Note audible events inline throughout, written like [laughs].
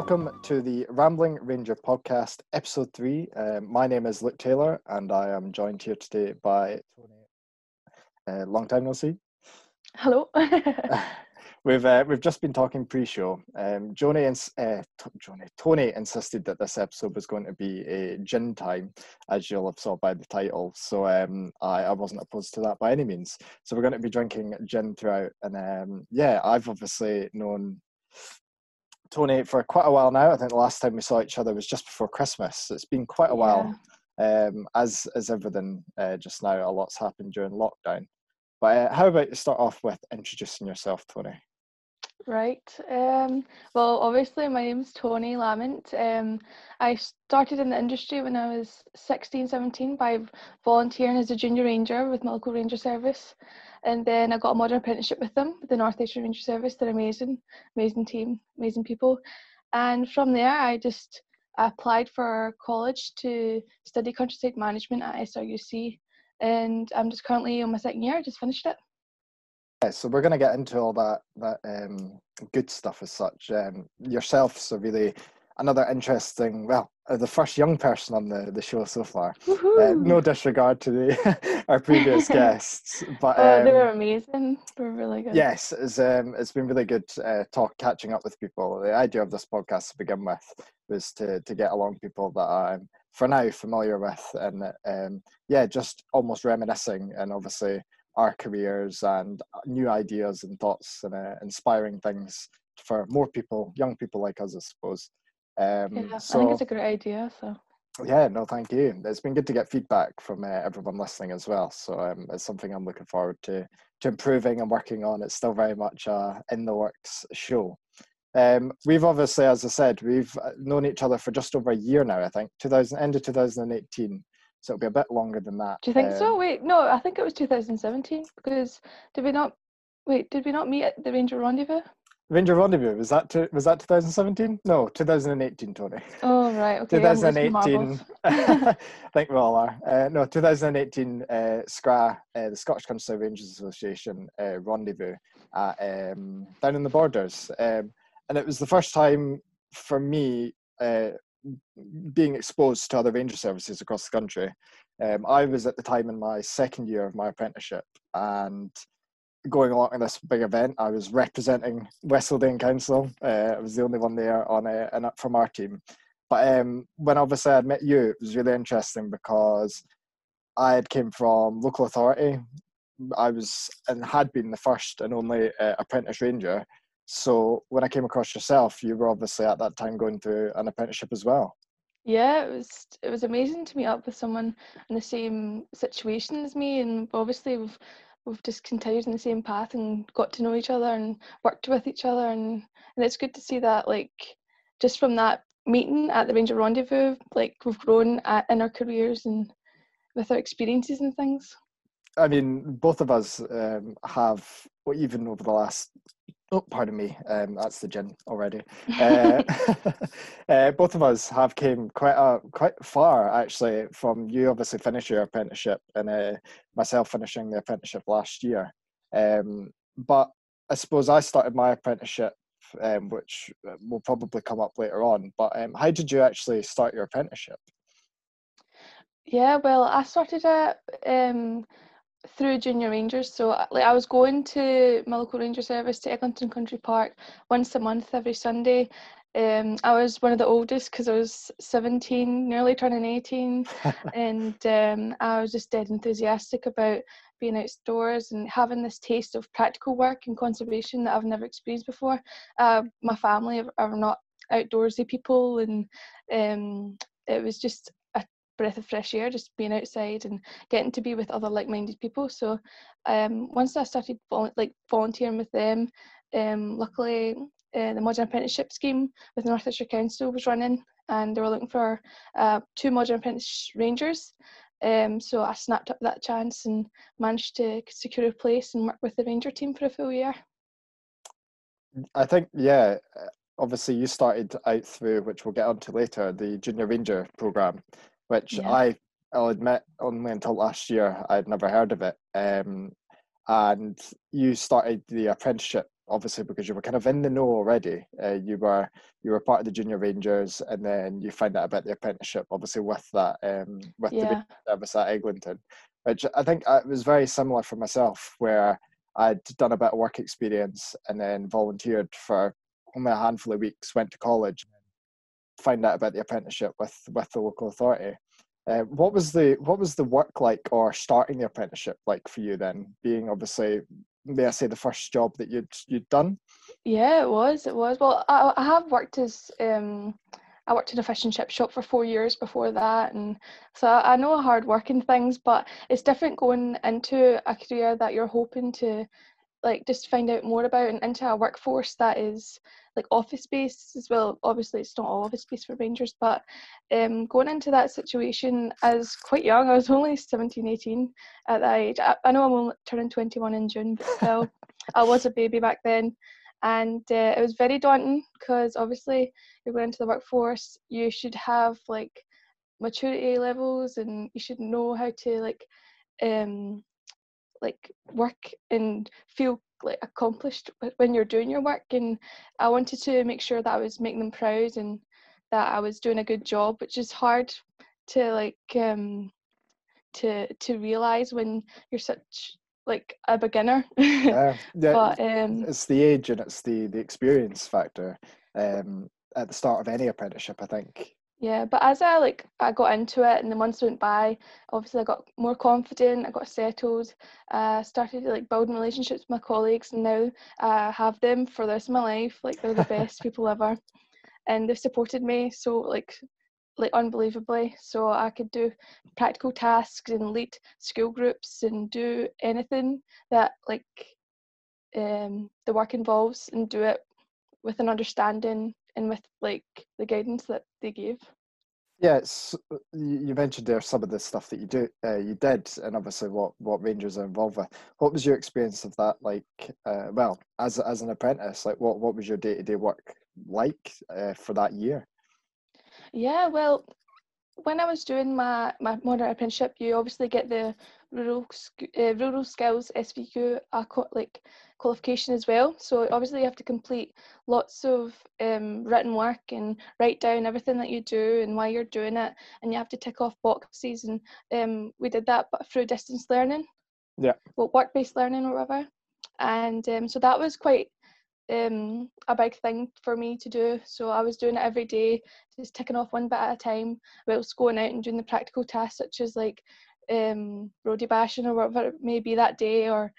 welcome to the Rambling Ranger podcast, episode three. Um, my name is Luke Taylor, and I am joined here today by Toni. Uh, long time no see. Hello. [laughs] [laughs] we've uh, we've just been talking pre-show. Um, Joni and uh, Joni, Toni insisted that this episode was going to be a gin time, as you'll have saw by the title. So um, I, I wasn't opposed to that by any means. So we're going to be drinking gin throughout, and um, yeah, I've obviously known Toni for quite a while now. I think the last time we saw each other was just before Christmas. It's been quite a while. Um, as as everything uh, just now, a lot's happened during lockdown. But uh, how about you start off with introducing yourself, Toni? Right. Um, well, obviously, my name's Toni Lamont. Um, I started in the industry when I was 16, 17 by volunteering as a junior ranger with my local ranger service. And then I got a modern apprenticeship with them, with the North Ayrshire Ranger Service. They're amazing, amazing team, amazing people. And from there, I just applied for college to study countryside management at SRUC. And I'm just currently on my second year, I just finished it. Yeah, so we're going to get into all that that um, good stuff as such. Um, yourself, so really another interesting, well, uh, the first young person on the, the show so far. Uh, no disregard to the [laughs] our previous [laughs] guests, but um, oh, they were um, amazing. They were really good. Yes, it's um, it's been really good uh, talk catching up with people. The idea of this podcast to begin with was to to get along people that I'm for now familiar with, and um, yeah, just almost reminiscing, and obviously our careers and new ideas and thoughts and uh, inspiring things for more people, young people like us, I suppose. Um, yeah, so, I think it's a great idea. So. Yeah, no, thank you. It's been good to get feedback from uh, everyone listening as well. So um, it's something I'm looking forward to to improving and working on. It's still very much a in the works show. Um, we've obviously, as I said, we've uh, known each other for just over a year now. I think 2000 end of 2018. So it'll be a bit longer than that. Do you think um, so? Wait, no, I think it was 2017 because did we not? Wait, did we not meet at the Ranger Rendezvous? Ranger Rendezvous was that to, was that 2017? No, 2018, Toni. Oh right, okay. 2018. [laughs] I think we all are. Uh, no, 2018 uh, SCRA, uh, the Scottish Countryside Rangers Association uh, rendezvous at, um, down in the Borders, um, and it was the first time for me uh, being exposed to other ranger services across the country. Um, I was at the time in my second year of my apprenticeship, and going along to this big event. I was representing West Lothian Council. Uh, I was the only one there on a, and from our team. But um, when obviously I met you, it was really interesting because I had came from local authority. I was and had been the first and only uh, apprentice ranger. So when I came across yourself, you were obviously at that time going through an apprenticeship as well. Yeah, it was it was amazing to meet up with someone in the same situation as me, and obviously we've we've just continued in the same path and got to know each other and worked with each other and and it's good to see that like just from that meeting at the Ranger Rendezvous like we've grown at, in our careers and with our experiences and things. I mean, both of us um, have, well, even over the last Oh, pardon me. Um, that's the gin already. Uh, [laughs] [laughs] uh, both of us have came quite a, quite far actually from you. Obviously, finish your apprenticeship, and uh, myself finishing the apprenticeship last year. Um, but I suppose I started my apprenticeship, um, which uh, will probably come up later on. But um, how did you actually start your apprenticeship? Yeah, well, I started at um, through junior rangers. So uh, like i was going to my local ranger service to eglinton country park once a month every sunday. Um, i was one of the oldest because i was 17 nearly turning 18 [laughs] and um, i was just dead enthusiastic about being outdoors and having this taste of practical work and conservation that i've never experienced before. Uh, my family are not outdoorsy people and um, it was just breath of fresh air, just being outside and getting to be with other like-minded people. So um, once I started vol- like volunteering with them, um, luckily uh, the modern apprenticeship scheme with North Ayrshire Council was running, and they were looking for uh, two modern apprentice rangers. Um, so I snapped up that chance and managed to secure a place and work with the ranger team for a full year. I think, yeah, obviously you started out through, which we'll get onto later, the junior ranger program which yeah. I I'll admit only until last year I'd never heard of it. Um, and you started the apprenticeship obviously because you were kind of in the know already. Uh, you were you were part of the junior rangers, and then you find out about the apprenticeship, obviously with that um, with yeah. the service at Eglinton, which I think uh, it was very similar for myself, where I'd done a bit of work experience and then volunteered for only a handful of weeks, went to college, find out about the apprenticeship with with the local authority. Uh, what was the what was the work like, or starting the apprenticeship like for you then? Being obviously, may I say, the first job that you'd you'd done? Yeah, it was. It was. Well, I, I have worked as um, I worked in a fish and chip shop for four years before that, and so I know hard working things, but it's different going into a career that you're hoping to like just find out more about and into a workforce that is like office based as well. Obviously, it's not all office based for Rangers, but um, going into that situation as quite young, I was only 17, 18 at that age. I, I know I'm only turning 21 in June, but still, [laughs] I was a baby back then. And uh, it was very daunting because obviously you're going into the workforce, you should have like maturity levels and you should know how to like um like work and feel like accomplished when you're doing your work and i wanted to make sure that i was making them proud and that i was doing a good job which is hard to like um to to realize when you're such like a beginner. [laughs] Yeah, yeah but um it's the age and it's the the experience factor um at the start of any apprenticeship i think yeah but as i like i got into it and the months went by obviously i got more confident i got settled uh started like building relationships with my colleagues and now i have them for the rest of my life like they're the best [laughs] people ever and they've supported me so like like unbelievably. So i could do practical tasks and lead school groups and do anything that like um the work involves and do it with an understanding and with like the guidance that they gave. Yeah, it's, you mentioned there some of the stuff that you do, uh, you did, and obviously what what Rangers are involved with. What was your experience of that? Like, uh, well, as as an apprentice, like what what was your day to day work like uh, for that year? Yeah, well, when I was doing my my modern apprenticeship, you obviously get the rural uh, rural skills SVQ like qualification as well. So obviously you have to complete lots of um, written work and write down everything that you do and why you're doing it, and you have to tick off boxes. And um, we did that, but through distance learning. Yeah. Well, work based learning or whatever. And um, so that was quite um, a big thing for me to do. So I was doing it every day, just ticking off one bit at a time, whilst going out and doing the practical tasks such as like um, rhodie bashing or whatever it may be that day, or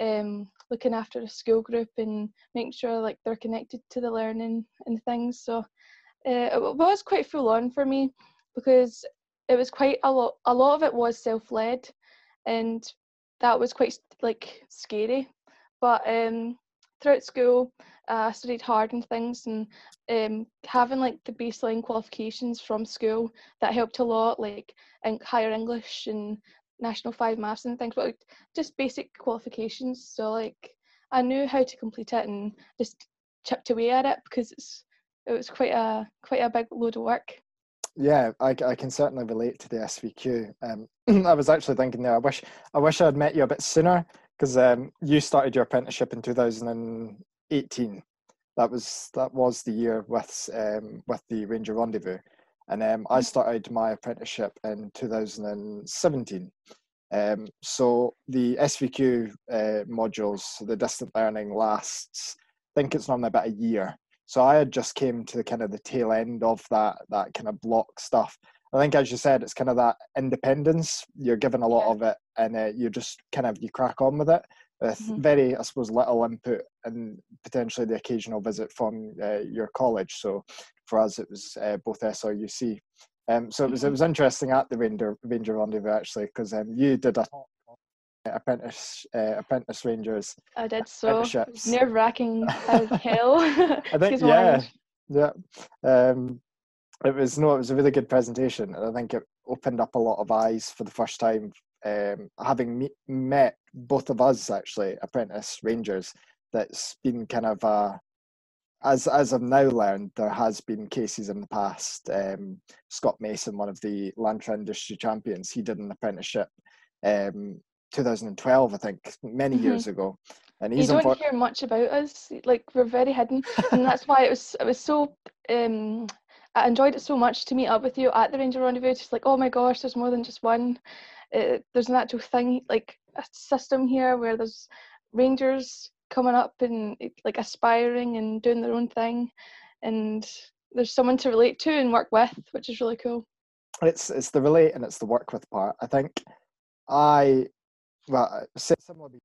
um, looking after a school group and making sure like they're connected to the learning and things. So uh, it was quite full on for me because it was quite a lot. A lot of it was self led, and that was quite like scary. But um, throughout school, I studied hard and things, and um, having like the baseline qualifications from school that helped a lot, like in higher English and National Five maths and things, but just basic qualifications. So like I knew how to complete it and just chipped away at it because it's it was quite a quite a big load of work. Yeah, I, I can certainly relate to the SVQ. Um, [clears throat] I was actually thinking there. I wish I wish I'd met you a bit sooner because um, you started your apprenticeship in 2018. That was that was the year with um, with the Ranger Rendezvous, and um, I mm. started my apprenticeship in 2017. Um, so the SVQ uh, modules, the distant learning lasts. I think it's normally about a year. So I had just came to the kind of the tail end of that that kind of block stuff, I think, as you said, it's kind of that independence. You're given a lot of it, and uh, you just kind of you crack on with it with mm-hmm. very, I suppose, little input and potentially the occasional visit from uh, your college. So for us, it was uh, both SRUC. Um, so it was it mm-hmm. was interesting at the Ranger Ranger Rendezvous actually because um, you did a [laughs] apprentice uh, apprentice rangers. I did so nerve wracking [laughs] as hell. I think yeah, yeah. Um, it was no, it was a really good presentation, and I think it opened up a lot of eyes for the first time. Um, having me- met both of us actually, apprentice rangers, that's been kind of a as as I've now learned, there has been cases in the past. Um, Scott Mason, one of the Lantra Industry champions, he did an apprenticeship, um, 2012, I think, many mm-hmm. years ago, and you don't hear much about us. Like we're very hidden, [laughs] and that's why it was it was so. Um, I enjoyed it so much to meet up with you at the Ranger Rendezvous. Just like, oh my gosh, there's more than just one. Uh, there's an actual thing, like a system here where there's rangers coming up and like aspiring and doing their own thing, and there's someone to relate to and work with, which is really cool. It's it's the relate and it's the work with part. I think I well similarly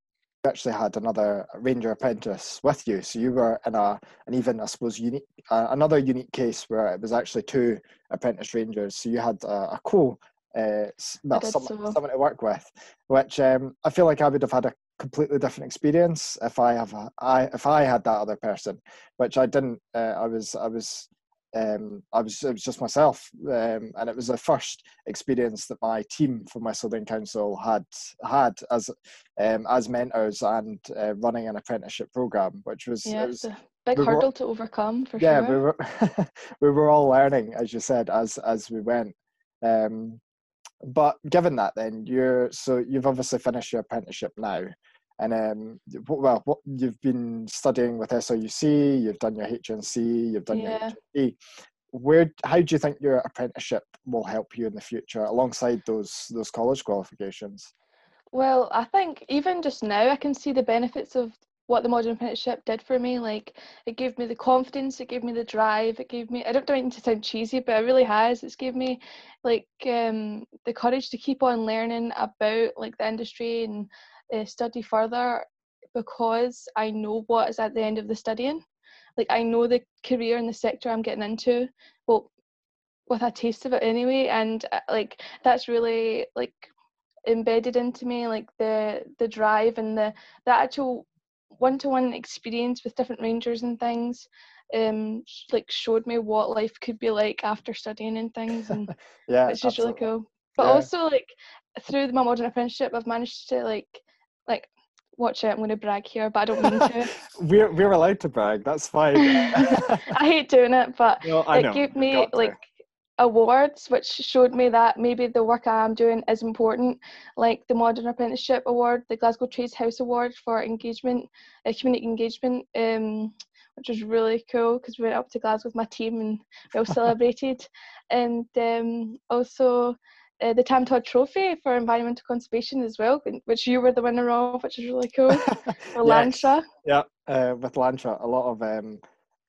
you actually had another ranger apprentice with you so you were in a and even i suppose unique uh, another unique case where it was actually two apprentice rangers so you had a, a co uh, well, someone, so. someone to work with which um, i feel like i would have had a completely different experience if i have a, I if i had that other person which i didn't uh, i was i was um, I was it was just myself, um, and it was the first experience that my team from my Southern Council had had as um, as mentors and uh, running an apprenticeship program, which was yeah, was, a big we hurdle were, to overcome for yeah, sure. we were [laughs] we were all learning, as you said, as as we went. Um, but given that, then you're so you've obviously finished your apprenticeship now. And um, well, what, you've been studying with SRUC, you've done your HNC, you've done yeah. your HNC. Where, how do you think your apprenticeship will help you in the future, alongside those those college qualifications? Well, I think even just now, I can see the benefits of what the modern apprenticeship did for me. Like it gave me the confidence, it gave me the drive, it gave me I don't mean to sound cheesy, but it really has. It's gave me like um the courage to keep on learning about like the industry and uh, study further because I know what is at the end of the studying. Like I know the career and the sector I'm getting into. Well, with a taste of it anyway, and uh, like that's really like embedded into me, like the the drive and the the actual one to one experience with different rangers and things. Um, like showed me what life could be like after studying and things, and [laughs] yeah, it's just absolutely. really cool. But yeah. also like through my modern apprenticeship, I've managed to like like watch it. I'm going to brag here, but I don't mean to. [laughs] we're we're allowed to brag. That's fine. [laughs] I hate doing it, but no, it gave me like awards, which showed me that maybe the work I am doing is important. Like the Modern Apprenticeship Award, the Glasgow Trades House Award for engagement, uh, community engagement. Um, which was really cool because we went up to Glasgow with my team and we all celebrated. [laughs] And um, also uh, the Tam Todd Trophy for environmental conservation as well, which you were the winner of, which is really cool. [laughs] For Lantra. Yeah, uh, with Lantra, a lot of um,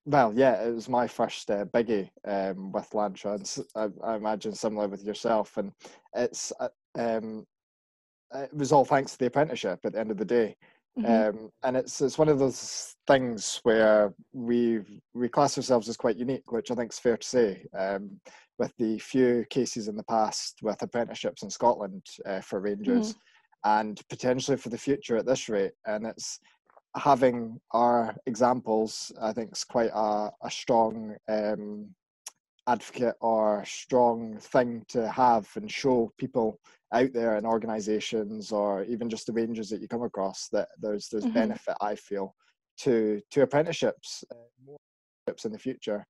well, yeah, it was my first uh, biggie um, with Lantra, and I, I, imagine similar with yourself. And it's uh, um, it was all thanks to the apprenticeship at the end of the day. Mm-hmm. Um, and it's it's one of those things where we we class ourselves as quite unique, which I think is fair to say. Um, with the few cases in the past with apprenticeships in Scotland uh, for Rangers, mm. and potentially for the future at this rate. And it's having our examples, I think, is quite a, a strong um, advocate or strong thing to have and show people out there in organisations or even just the Rangers that you come across that there's there's mm-hmm. benefit I feel to to apprenticeships, uh, more apprenticeships in the future.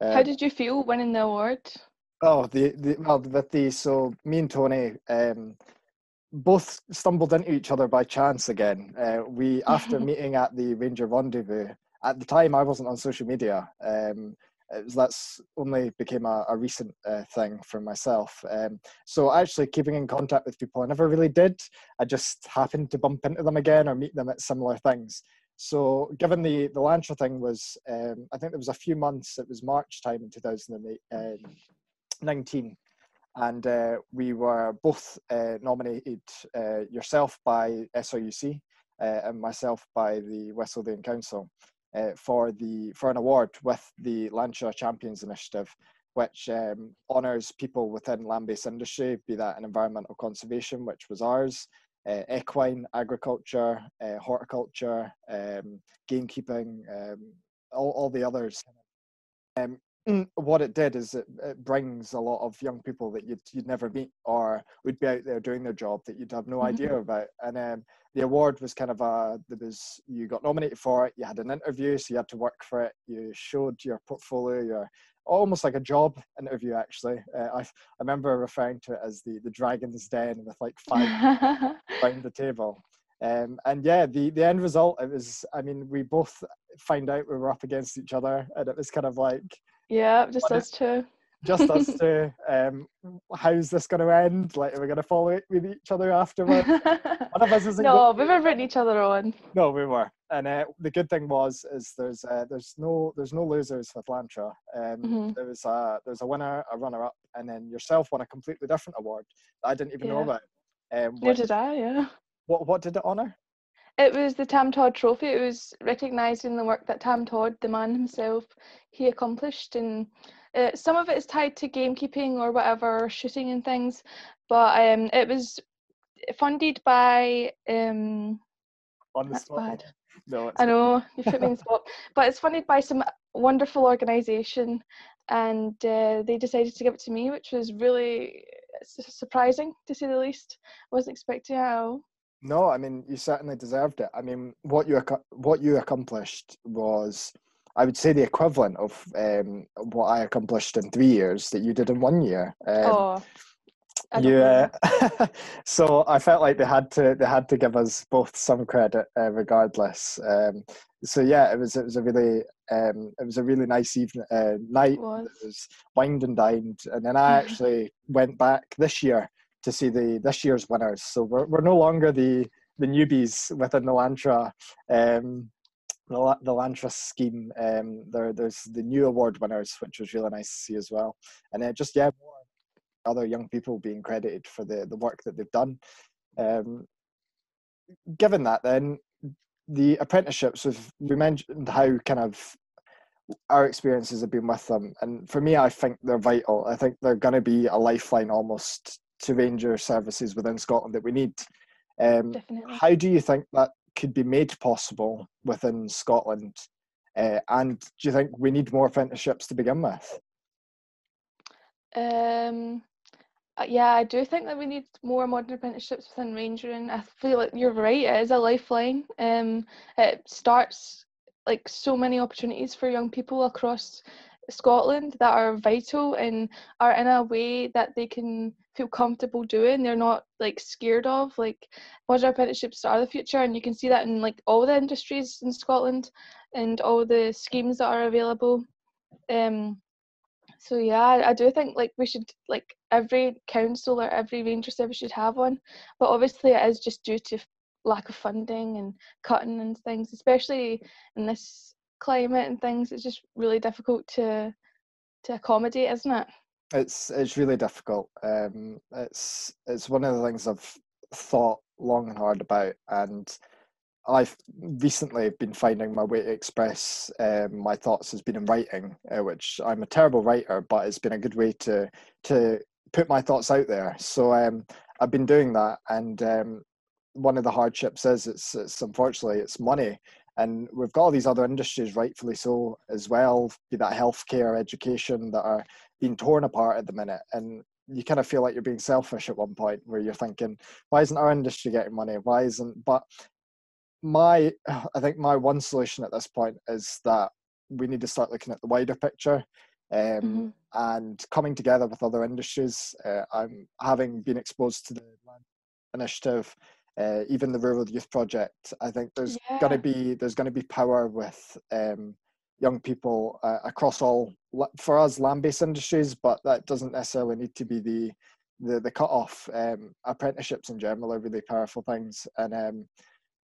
How um, did you feel winning the award? Oh, the, the well with the so me and Toni um, both stumbled into each other by chance again. Uh, we [laughs] after meeting at the Ranger Rendezvous. At the time, I wasn't on social media. Um, was, that's only became a, a recent uh, thing for myself. Um, so actually keeping in contact with people, I never really did. I just happened to bump into them again or meet them at similar things. So given the the Lantra thing was, um, I think there was a few months. It was March time in 2008. 19 and uh, we were both uh, nominated uh, yourself by SRUC uh, and myself by the West Lothian Council uh, for the for an award with the Lantra Champions Initiative, which um, honours people within land-based industry, be that in environmental conservation, which was ours, uh, equine agriculture, horticulture, um, gamekeeping, um, all, all the others. Um, what it did is it, it, brings a lot of young people that you'd, you'd never meet or would be out there doing their job that you'd have no mm-hmm. idea about. And um, the award was kind of a, there was, you got nominated for it, you had an interview, so you had to work for it, you showed your portfolio, your almost like a job interview actually. Uh, I, I remember referring to it as the, the dragon's den with like five [laughs] around the table. Um, and yeah, the, the end result, it was, I mean, we both find out we were up against each other and it was kind of like. Yeah, just us two. [laughs] Just us [laughs] two. Um, how's this going to end? Like, are we going to follow it with each other afterwards? [laughs] One of us isn't. No, we were rooting each other on. No, we were. And uh, the good thing was, is there's uh, there's no there's no losers with Lantra. Um, mm-hmm. There was a there's a winner, a runner up, and then yourself won a completely different award that I didn't even yeah. know about. Um, Neither did I. Yeah. What what did it honour? It was the Tam Todd Trophy. It was recognising the work that Tam Todd, the man himself, he accomplished, and uh, some of it is tied to gamekeeping or whatever, shooting and things. But um, it was funded by. Um, On the spot. Bad. No, I know [laughs] you put me in spot, but it's funded by some wonderful organisation, and uh, they decided to give it to me, which was really surprising to say the least. I wasn't expecting it at all. No, I mean you certainly deserved it. I mean what you what you accomplished was, I would say, the equivalent of um, what I accomplished in three years that you did in one year. Um, oh. Yeah, [laughs] so I felt like they had to they had to give us both some credit, uh, regardless. Um, so yeah, it was it was a really um, it was a really nice evening uh, night. It was. it was wined and dined, and then I [laughs] actually went back this year to see the this year's winners. So we're we're no longer the the newbies within the Lantra um, the, the Lantra scheme. Um, there there's the new award winners, which was really nice to see as well. And then just yeah, more other young people being credited for the the work that they've done. Um, given that, then the apprenticeships, we mentioned how kind of our experiences have been with them, and for me, I think they're vital. I think they're going to be a lifeline almost to ranger services within Scotland that we need. Um, Definitely. How do you think that could be made possible within Scotland? Uh, and do you think we need more apprenticeships to begin with? Um, uh, yeah, I do think that we need more modern apprenticeships within rangering. I feel like you're right; it is a lifeline. Um, it starts like so many opportunities for young people across Scotland that are vital and are in a way that they can feel comfortable doing. They're not like scared of. Like modern apprenticeships are the future, and you can see that in like all the industries in Scotland and all the schemes that are available. Um, so yeah, I do think like we should like every council or every ranger service should have one, but obviously it is just due to lack of funding and cutting and things, especially in this climate and things. It's just really difficult to to accommodate, isn't it? It's it's really difficult. Um, it's it's one of the things I've thought long and hard about, and I've recently been finding my way to express um, my thoughts has been in writing, uh, which I'm a terrible writer, but it's been a good way to to put my thoughts out there. So um, I've been doing that, and um, one of the hardships is it's, it's unfortunately it's money, and we've got all these other industries, rightfully so, as well, be that healthcare, education, that are being torn apart at the minute, and you kind of feel like you're being selfish at one point where you're thinking why isn't our industry getting money? Why isn't but my [sighs] i think my one solution at this point is that we need to start looking at the wider picture. Um, mm-hmm. and coming together with other industries uh, i'm having been exposed to the initiative uh, even the rural youth project i think there's yeah. going to be there's going to be power with um, young people uh, across all for us land-based industries but that doesn't necessarily need to be the the, the cut off um, apprenticeships in general are really powerful things and um,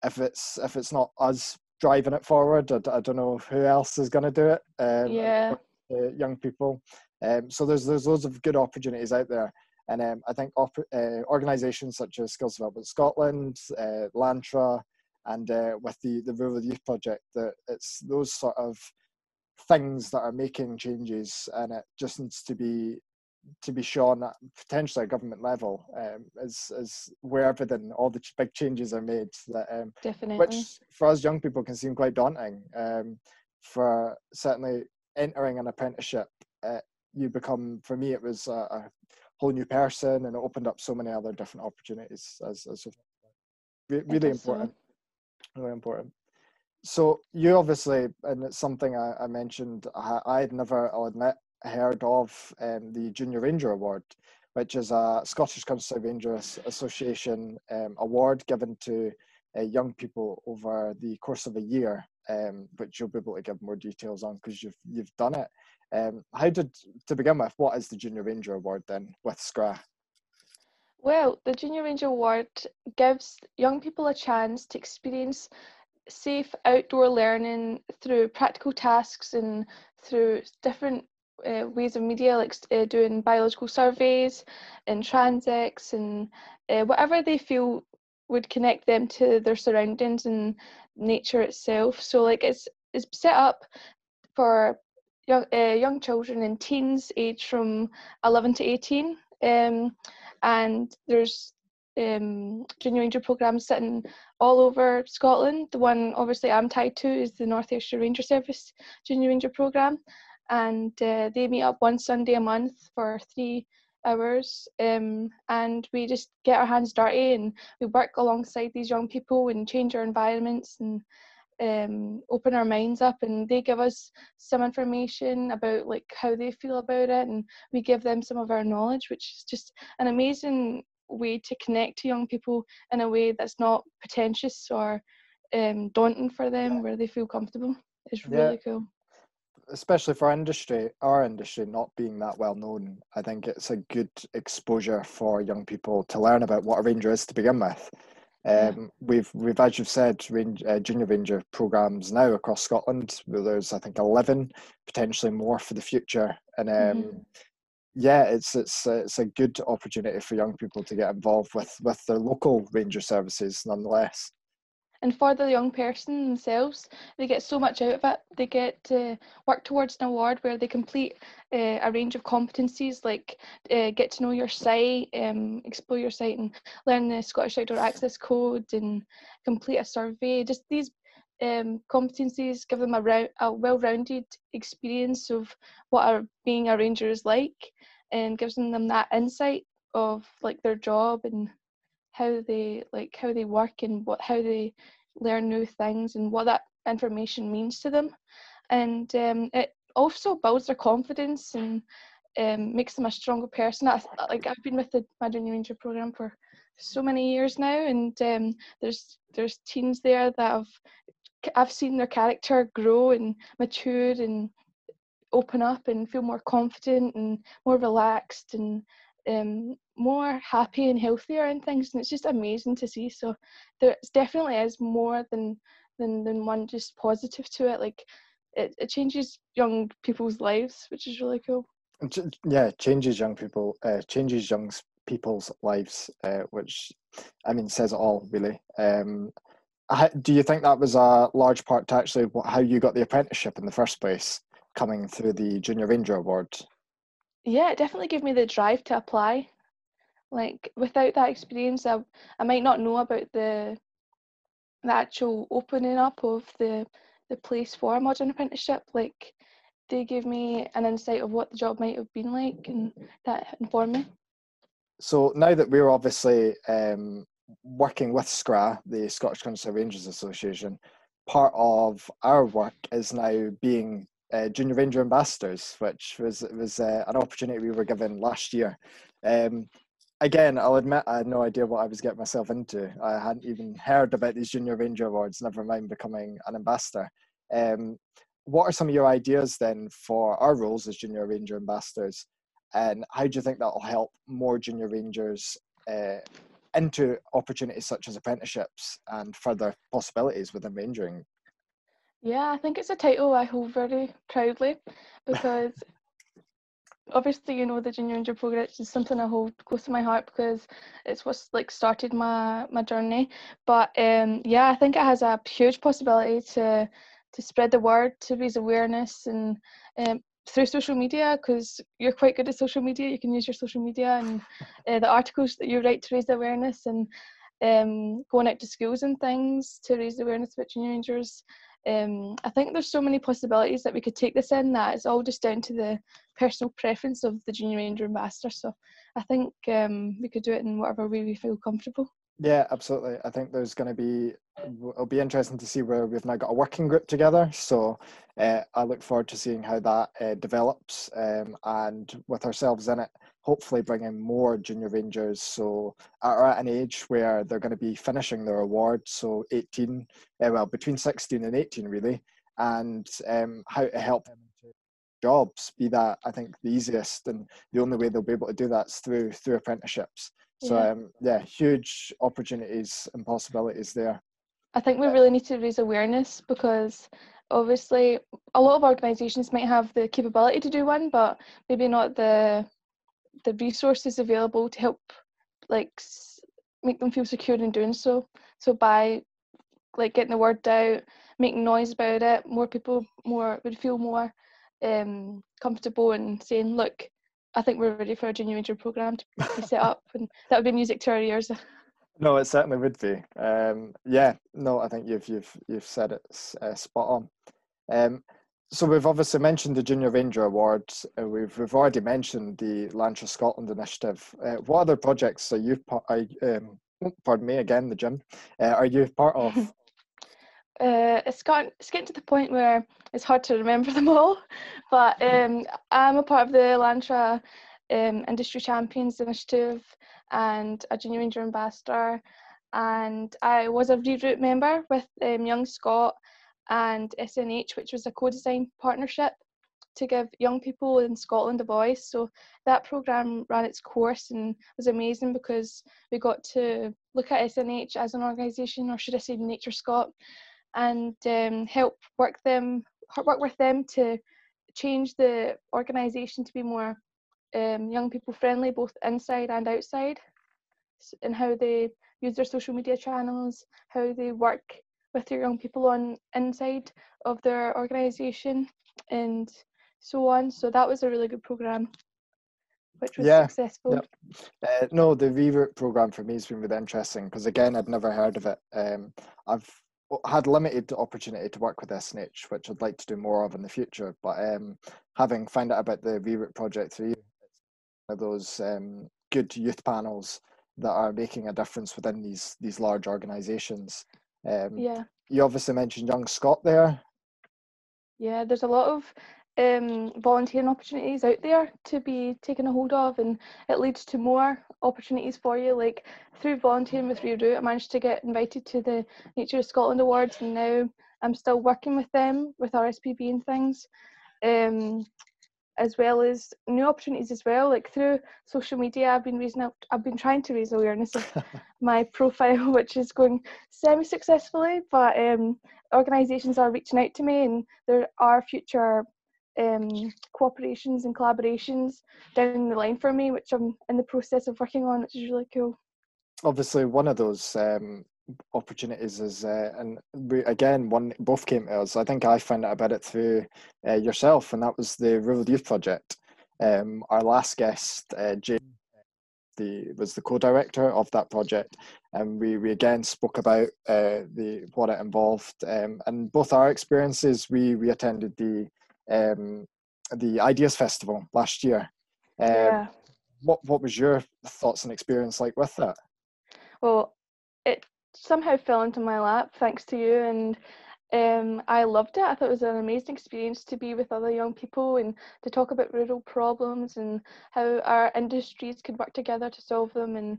if it's if it's not us driving it forward, I, I don't know who else is going to do it. Um, yeah, uh, young people. Um, so there's there's loads of good opportunities out there, and um, I think op- uh, organisations such as Skills Development Scotland, uh, Lantra, and uh, with the the Rural Youth Project, that it's those sort of things that are making changes, and it just needs to be to be shown at potentially a government level um, as as where everything all the big changes are made that um, definitely. which for us young people can seem quite daunting um, for certainly entering an apprenticeship uh, you become for me it was a, a, whole new person and it opened up so many other different opportunities as, as really important so. really important so you obviously and it's something i, I mentioned I, I had never i'll admit heard of um, the Junior Ranger Award, which is a Scottish Council Rangers Association um, award given to uh, young people over the course of a year, um, which you'll be able to give more details on because you've you've done it. Um, how did to begin with? What is the Junior Ranger Award then with SCRA? Well, the Junior Ranger Award gives young people a chance to experience safe outdoor learning through practical tasks and through different uh, ways of media, like uh, doing biological surveys and transects and uh, whatever they feel would connect them to their surroundings and nature itself. So, like, it's it's set up for young uh, young children and teens aged from 11 to 18, um, and there's um, junior ranger programs sitting all over Scotland. The one obviously I'm tied to is the North Ayrshire Ranger Service Junior Ranger program, and uh, they meet up one Sunday a month for three hours, um, and we just get our hands dirty and we work alongside these young people and change our environments and um, open our minds up and they give us some information about like how they feel about it and we give them some of our knowledge which is just an amazing way to connect to young people in a way that's not pretentious or um, daunting for them, where they feel comfortable. It's really yeah. cool. Especially for industry, our industry not being that well known, I think it's a good exposure for young people to learn about what a ranger is to begin with. Um. We've, we've, as you've said, range, uh, junior ranger programs now across Scotland. There's, I think, eleven, potentially more for the future, and um, mm-hmm yeah, it's it's it's a good opportunity for young people to get involved with with their local ranger services, nonetheless. And for the young person themselves, they get so much out of it. They get to work towards an award where they complete uh, a range of competencies like uh, get to know your site, um, explore your site, and learn the Scottish Outdoor Access Code and complete a survey. Just these um, competencies give them a, a well-rounded experience of what a, being a ranger is like and gives them that insight of like their job and how they like how they work and what how they learn new things and what that information means to them. And um, it also builds their confidence and um, makes them a stronger person. I, like i've been with the junior ranger program for so many years now and um, there's there's teens there that have I've seen their character grow and mature and open up and feel more confident and more relaxed and um, more happy and healthier and things and it's just amazing to see. So there definitely is more than than than one just positive to it. Like it, it changes young people's lives which is really cool. Yeah changes young people uh, changes young people's lives uh, which i mean says it all really. Um, do you think that was a large part to actually how you got the apprenticeship in the first place, coming through the Junior Ranger Award? Yeah, it definitely gave me the drive to apply. Like without that experience, I I might not know about the the actual opening up of the the place for a modern apprenticeship. Like they gave me an insight of what the job might have been like, and that informed me. So now that we're obviously um, working with SCRA, the Scottish Council Rangers Association, part of our work is now being uh, Junior Ranger ambassadors, which was was uh, an opportunity we were given last year. Um, again, I'll admit I had no idea what I was getting myself into. I hadn't even heard about these Junior Ranger Awards, never mind becoming an ambassador. Um, what are some of your ideas then for our roles as Junior Ranger ambassadors? And how do you think that will help more Junior Rangers uh, into opportunities such as apprenticeships and further possibilities within rangering? Yeah, I think it's a title I hold very proudly because [laughs] obviously you know the junior ranger program is something I hold close to my heart because it's what's like started my my journey. But um, yeah, I think it has a huge possibility to to spread the word, to raise awareness, and um, through social media because you're quite good at social media. You can use your social media and uh, the articles that you write to raise awareness and um, going out to schools and things to raise awareness about junior rangers. Um, I think there's so many possibilities that we could take this in that it's all just down to the personal preference of the junior ranger ambassador. So I think um, we could do it in whatever way we feel comfortable. Yeah, absolutely. I think there's going to be, it'll be interesting to see where we've now got a working group together. So uh, I look forward to seeing how that uh, develops um, and with ourselves in it, hopefully bringing more junior rangers. So are at an age where they're going to be finishing their award. So 18, uh, well, between 16 and 18, really, and um, how to help them into jobs. Be that, I think, the easiest and the only way they'll be able to do that is through through apprenticeships. So yeah. Um, yeah, huge opportunities and possibilities there. I think we really need to raise awareness because obviously a lot of organisations might have the capability to do one, but maybe not the the resources available to help like make them feel secure in doing so. So by like getting the word out, making noise about it, more people more would feel more um, comfortable and saying, look, I think we're ready for a junior major program to be set up, [laughs] and that would be music to our ears. No, it certainly would be. Um, yeah, no, I think you've you've you've said it uh, spot on. Um, so we've obviously mentioned the Junior Ranger Awards. Uh, we've we've already mentioned the Lancashire Scotland initiative. Uh, what other projects are you? Are, um, pardon me again, the gym. Uh, are you part of? [laughs] uh, it's got it's getting to the point where it's hard to remember them all. [laughs] But um, I'm a part of the Lantra um, Industry Champions Initiative and a Junior Ranger Ambassador. And I was a Reroute member with um, Young Scot and SNH, which was a co-design partnership to give young people in Scotland a voice. So that programme ran its course and was amazing because we got to look at SNH as an organisation, or should I say Nature Scot, and um, help work them work with them to change the organisation to be more um, young people friendly, both inside and outside, and how they use their social media channels, how they work with their young people on inside of their organisation, and so on. So that was a really good program, which was yeah, successful. Uh, no, the reroute program for me has been really interesting because again, I'd never heard of it. Um, I've had limited opportunity to work with SNH, which I'd like to do more of in the future. But um, having found out about the Reroute project through you, one of those um, good youth panels that are making a difference within these these large organisations. Um, yeah. You obviously mentioned Young Scot there. Yeah, there's a lot of um, volunteering opportunities out there to be taken a hold of, and it leads to more opportunities for you. Like through volunteering with Reroute, I managed to get invited to the Nature of Scotland Awards, and now I'm still working with them with RSPB and things, um, as well as new opportunities as well. Like through social media, I've been raising up, I've been trying to raise awareness of [laughs] my profile, [laughs] which is going semi-successfully. But um, organisations are reaching out to me, and there are future um, cooperations and collaborations down the line for me, which I'm in the process of working on, which is really cool. Obviously, one of those um, opportunities is, uh, and we, again, one both came to us. I think I found out about it through uh, yourself, and that was the Rural Youth Project. Um, our last guest, uh, Jane, the was the co-director of that project, and we we again spoke about uh, the what it involved, um, and both our experiences. We we attended the um, the Ideas Festival last year. Um, yeah. What What was your thoughts and experience like with that? Well, it somehow fell into my lap thanks to you, and um, I loved it. I thought it was an amazing experience to be with other young people and to talk about rural problems and how our industries could work together to solve them. And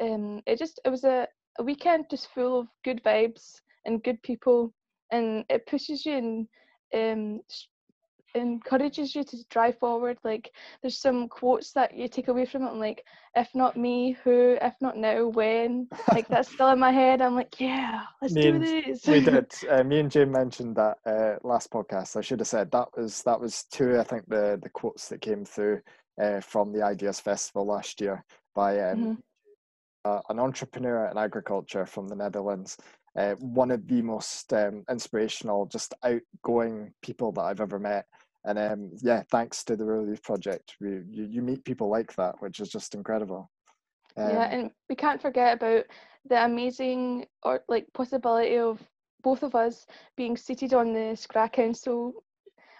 um, it just it was a, a weekend just full of good vibes and good people, and it pushes you and um, encourages you to drive forward. Like there's some quotes that you take away from it, I'm like if not me, who? If not now, when? Like that's still in my head. I'm like, yeah, let's me do this. we did. [laughs] Uh, me and Jane mentioned that uh, last podcast. I should have said that was that was two. I think the the quotes that came through uh, from the Ideas Festival last year by um, mm-hmm. uh, an entrepreneur in agriculture from the Netherlands. Uh, one of the most um, inspirational, just outgoing people that I've ever met. And um, yeah, thanks to the Rural Youth Project, we, you, you meet people like that, which is just incredible. Um, yeah, and we can't forget about the amazing or like possibility of both of us being seated on the SCRA Council,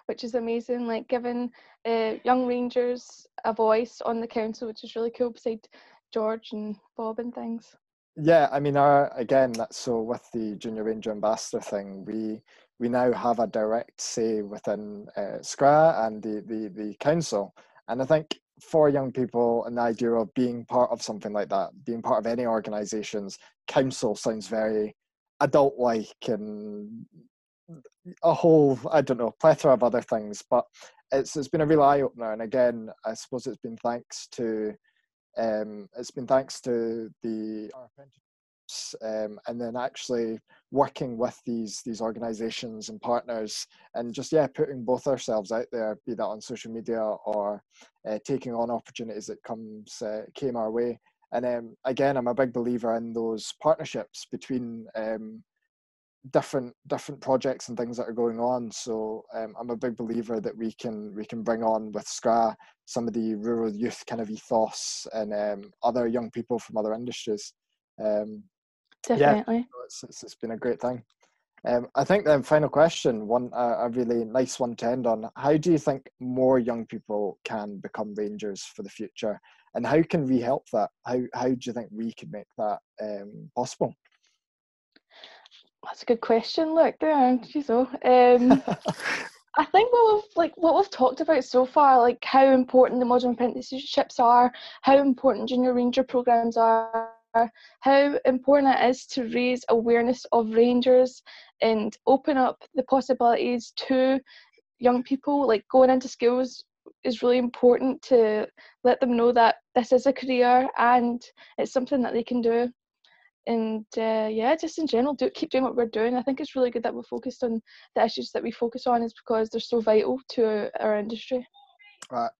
which is amazing. Like giving uh, young rangers a voice on the council, which is really cool. Beside George and Bob and things. Yeah, I mean, our again, that's so with the Junior Ranger Ambassador thing, we we now have a direct say within uh, SCRA and the, the the council, and I think for young people, an idea of being part of something like that, being part of any organisations, council sounds very adult-like and a whole I don't know plethora of other things, but it's it's been a real eye opener. And again, I suppose it's been thanks to um, it's been thanks to the um, and then actually working with these these organizations and partners and just yeah putting both ourselves out there be that on social media or uh, taking on opportunities that comes uh, came our way. And um, again i'm a big believer in those partnerships between um, different different projects and things that are going on. So um, I'm a big believer that we can we can bring on with SCRA some of the rural youth kind of ethos and um, other young people from other industries. Um, Definitely, yeah, it's, it's, it's been a great thing. Um, I think the final question, one uh, a really nice one to end on. How do you think more young people can become rangers for the future, and how can we help that? How how do you think we can make that um, possible? That's a good question. Look there, she's so. Um, [laughs] I think what we've like what we've talked about so far, like how important the modern apprenticeships are, how important junior ranger programs are, how important it is to raise awareness of rangers and open up the possibilities to young people. Like going into schools is really important to let them know that this is a career and it's something that they can do and uh, yeah, just in general, do keep doing what we're doing. I think it's really good that we're focused on the issues that we focus on, is because they're so vital to our industry. Right.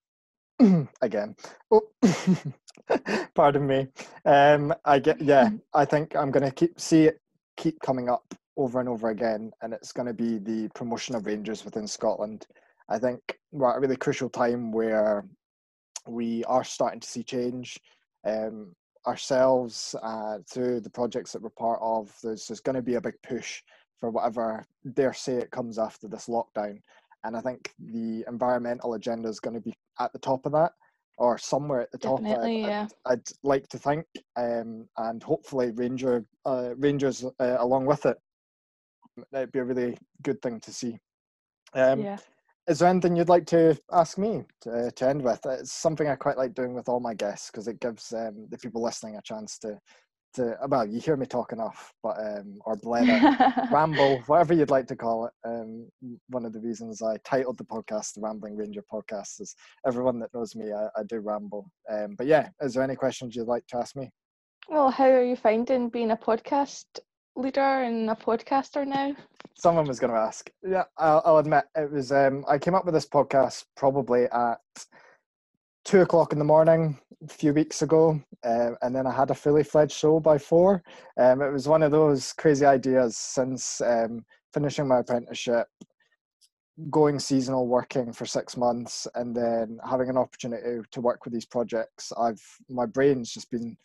[clears throat] Again, oh, [laughs] pardon me. Um, I get yeah. I think I'm gonna keep see it keep coming up over and over again, and it's going to be the promotion of Rangers within Scotland. I think we're at a really crucial time where we are starting to see change. Um, ourselves uh, through the projects that we're part of, there's, there's going to be a big push for whatever, dare say, it comes after this lockdown. And I think the environmental agenda is going to be at the top of that or somewhere at the top. Definitely, I'd, yeah. I'd, I'd, like to think, um, and hopefully Ranger uh, Rangers uh, along with it. That'd be a really good thing to see. Um, yeah is there anything you'd like to ask me to, to end with? It's something I quite like doing with all my guests because it gives um, the people listening a chance to, to well, you hear me talk enough, but um, or blather, [laughs] ramble, whatever you'd like to call it. Um, one of the reasons I titled the podcast the Rambling Ranger Podcast is everyone that knows me, I, I do ramble. Um, but yeah, is there any questions you'd like to ask me? Well, how are you finding being a podcast leader and a podcaster now? Someone was going to ask. Yeah, I'll, I'll admit it was. Um, I came up with this podcast probably at two o'clock in the morning a few weeks ago, uh, and then I had a fully fledged show by four. Um, it was one of those crazy ideas since um, finishing my apprenticeship, going seasonal, working for six months, and then having an opportunity to work with these projects. I've my brain's just been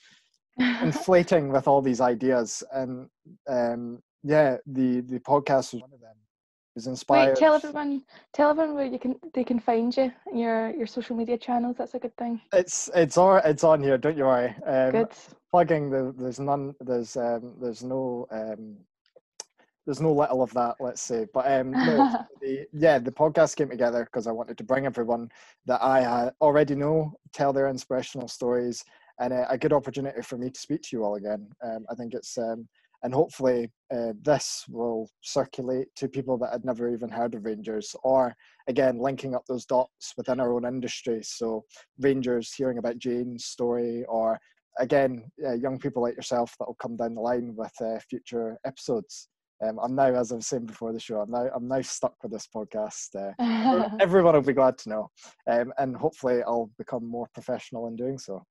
[laughs] inflating with all these ideas and um yeah the the podcast was one of them. It was inspired Wait, tell everyone tell everyone where you can they can find you your your social media channels that's a good thing. It's it's all it's on here don't you worry. Um good. plugging the, there's none there's um there's no um there's no little of that let's say. But um no, [laughs] the, yeah the podcast came together because i wanted to bring everyone that i already know tell their inspirational stories and a, a, good opportunity for me to speak to you all again. Um, I think it's um, and hopefully uh, this will circulate to people that had never even heard of Rangers, or again linking up those dots within our own industry. So Rangers hearing about Jane's story, or again uh, young people like yourself that will come down the line with uh, future episodes. Um, I'm now, as I was saying before the show, I'm now I'm now stuck with this podcast. Uh, [laughs] everyone will be glad to know, um, and hopefully I'll become more professional in doing so.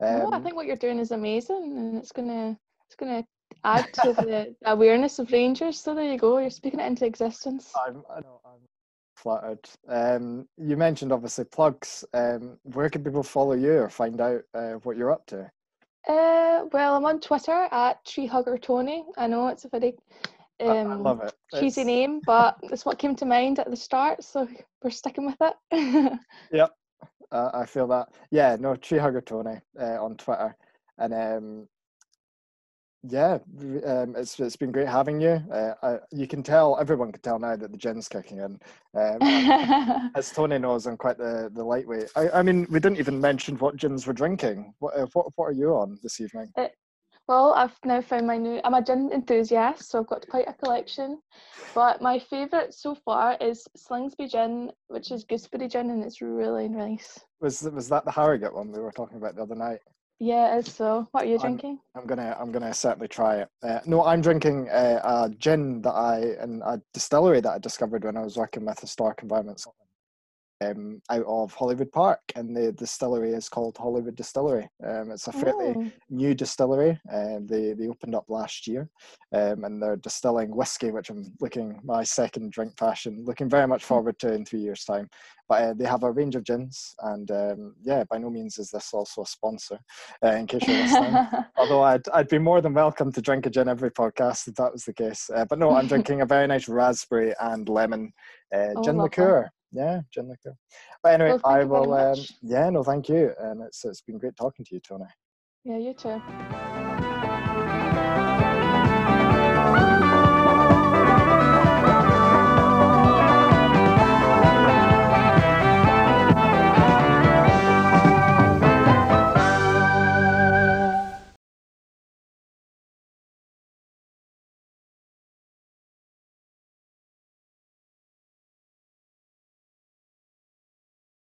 Um, no, I think what you're doing is amazing, and it's gonna it's gonna add to [laughs] the awareness of Rangers. So there you go. You're speaking it into existence. I'm, I know, I'm flattered. Um, you mentioned obviously plugs. Um, where can people follow you or find out uh, what you're up to? Uh, well, I'm on Twitter at Treehugger Toni. I know it's a very um, I, I love it. cheesy it's... name, but it's what came to mind at the start, so we're sticking with it. [laughs] yep, uh, I feel that. Yeah, no, Tree Hugger Toni uh, on Twitter, and um, yeah, um, it's it's been great having you. Uh, I, you can tell everyone can tell now that the gin's kicking in. Um, [laughs] as Toni knows, I'm quite the, the lightweight. I, I mean, we didn't even mention what gins we're drinking. What uh, what what are you on this evening? Uh, well, I've now found my new. I'm a gin enthusiast, so I've got quite a collection. But my favourite so far is Slingsby Gin, which is gooseberry gin, and it's really nice. Was was that the Harrogate one we were talking about the other night? Yeah, it is so. What are you drinking? I'm, I'm gonna I'm gonna certainly try it. Uh, no, I'm drinking uh, a gin that I and a distillery that I discovered when I was working with historic environments um, out of Holyrood Park, and the distillery is called Holyrood Distillery. Um, it's a fairly oh. new distillery. Uh, they they opened up last year, um, and they're distilling whiskey, which I'm looking my second drink fashion, looking very much hmm. forward to in three years' time. But uh, they have a range of gins, and um, yeah, by no means is this also a sponsor, uh, in case you're listening. [laughs] Although I'd I'd be more than welcome to drink a gin every podcast if that was the case. Uh, but no, I'm [laughs] drinking a very nice raspberry and lemon uh, oh, gin liqueur yeah, gin liqueur. But anyway, well, I will. Um, yeah, no, thank you, and it's it's been great talking to you, Toni. Yeah, you too.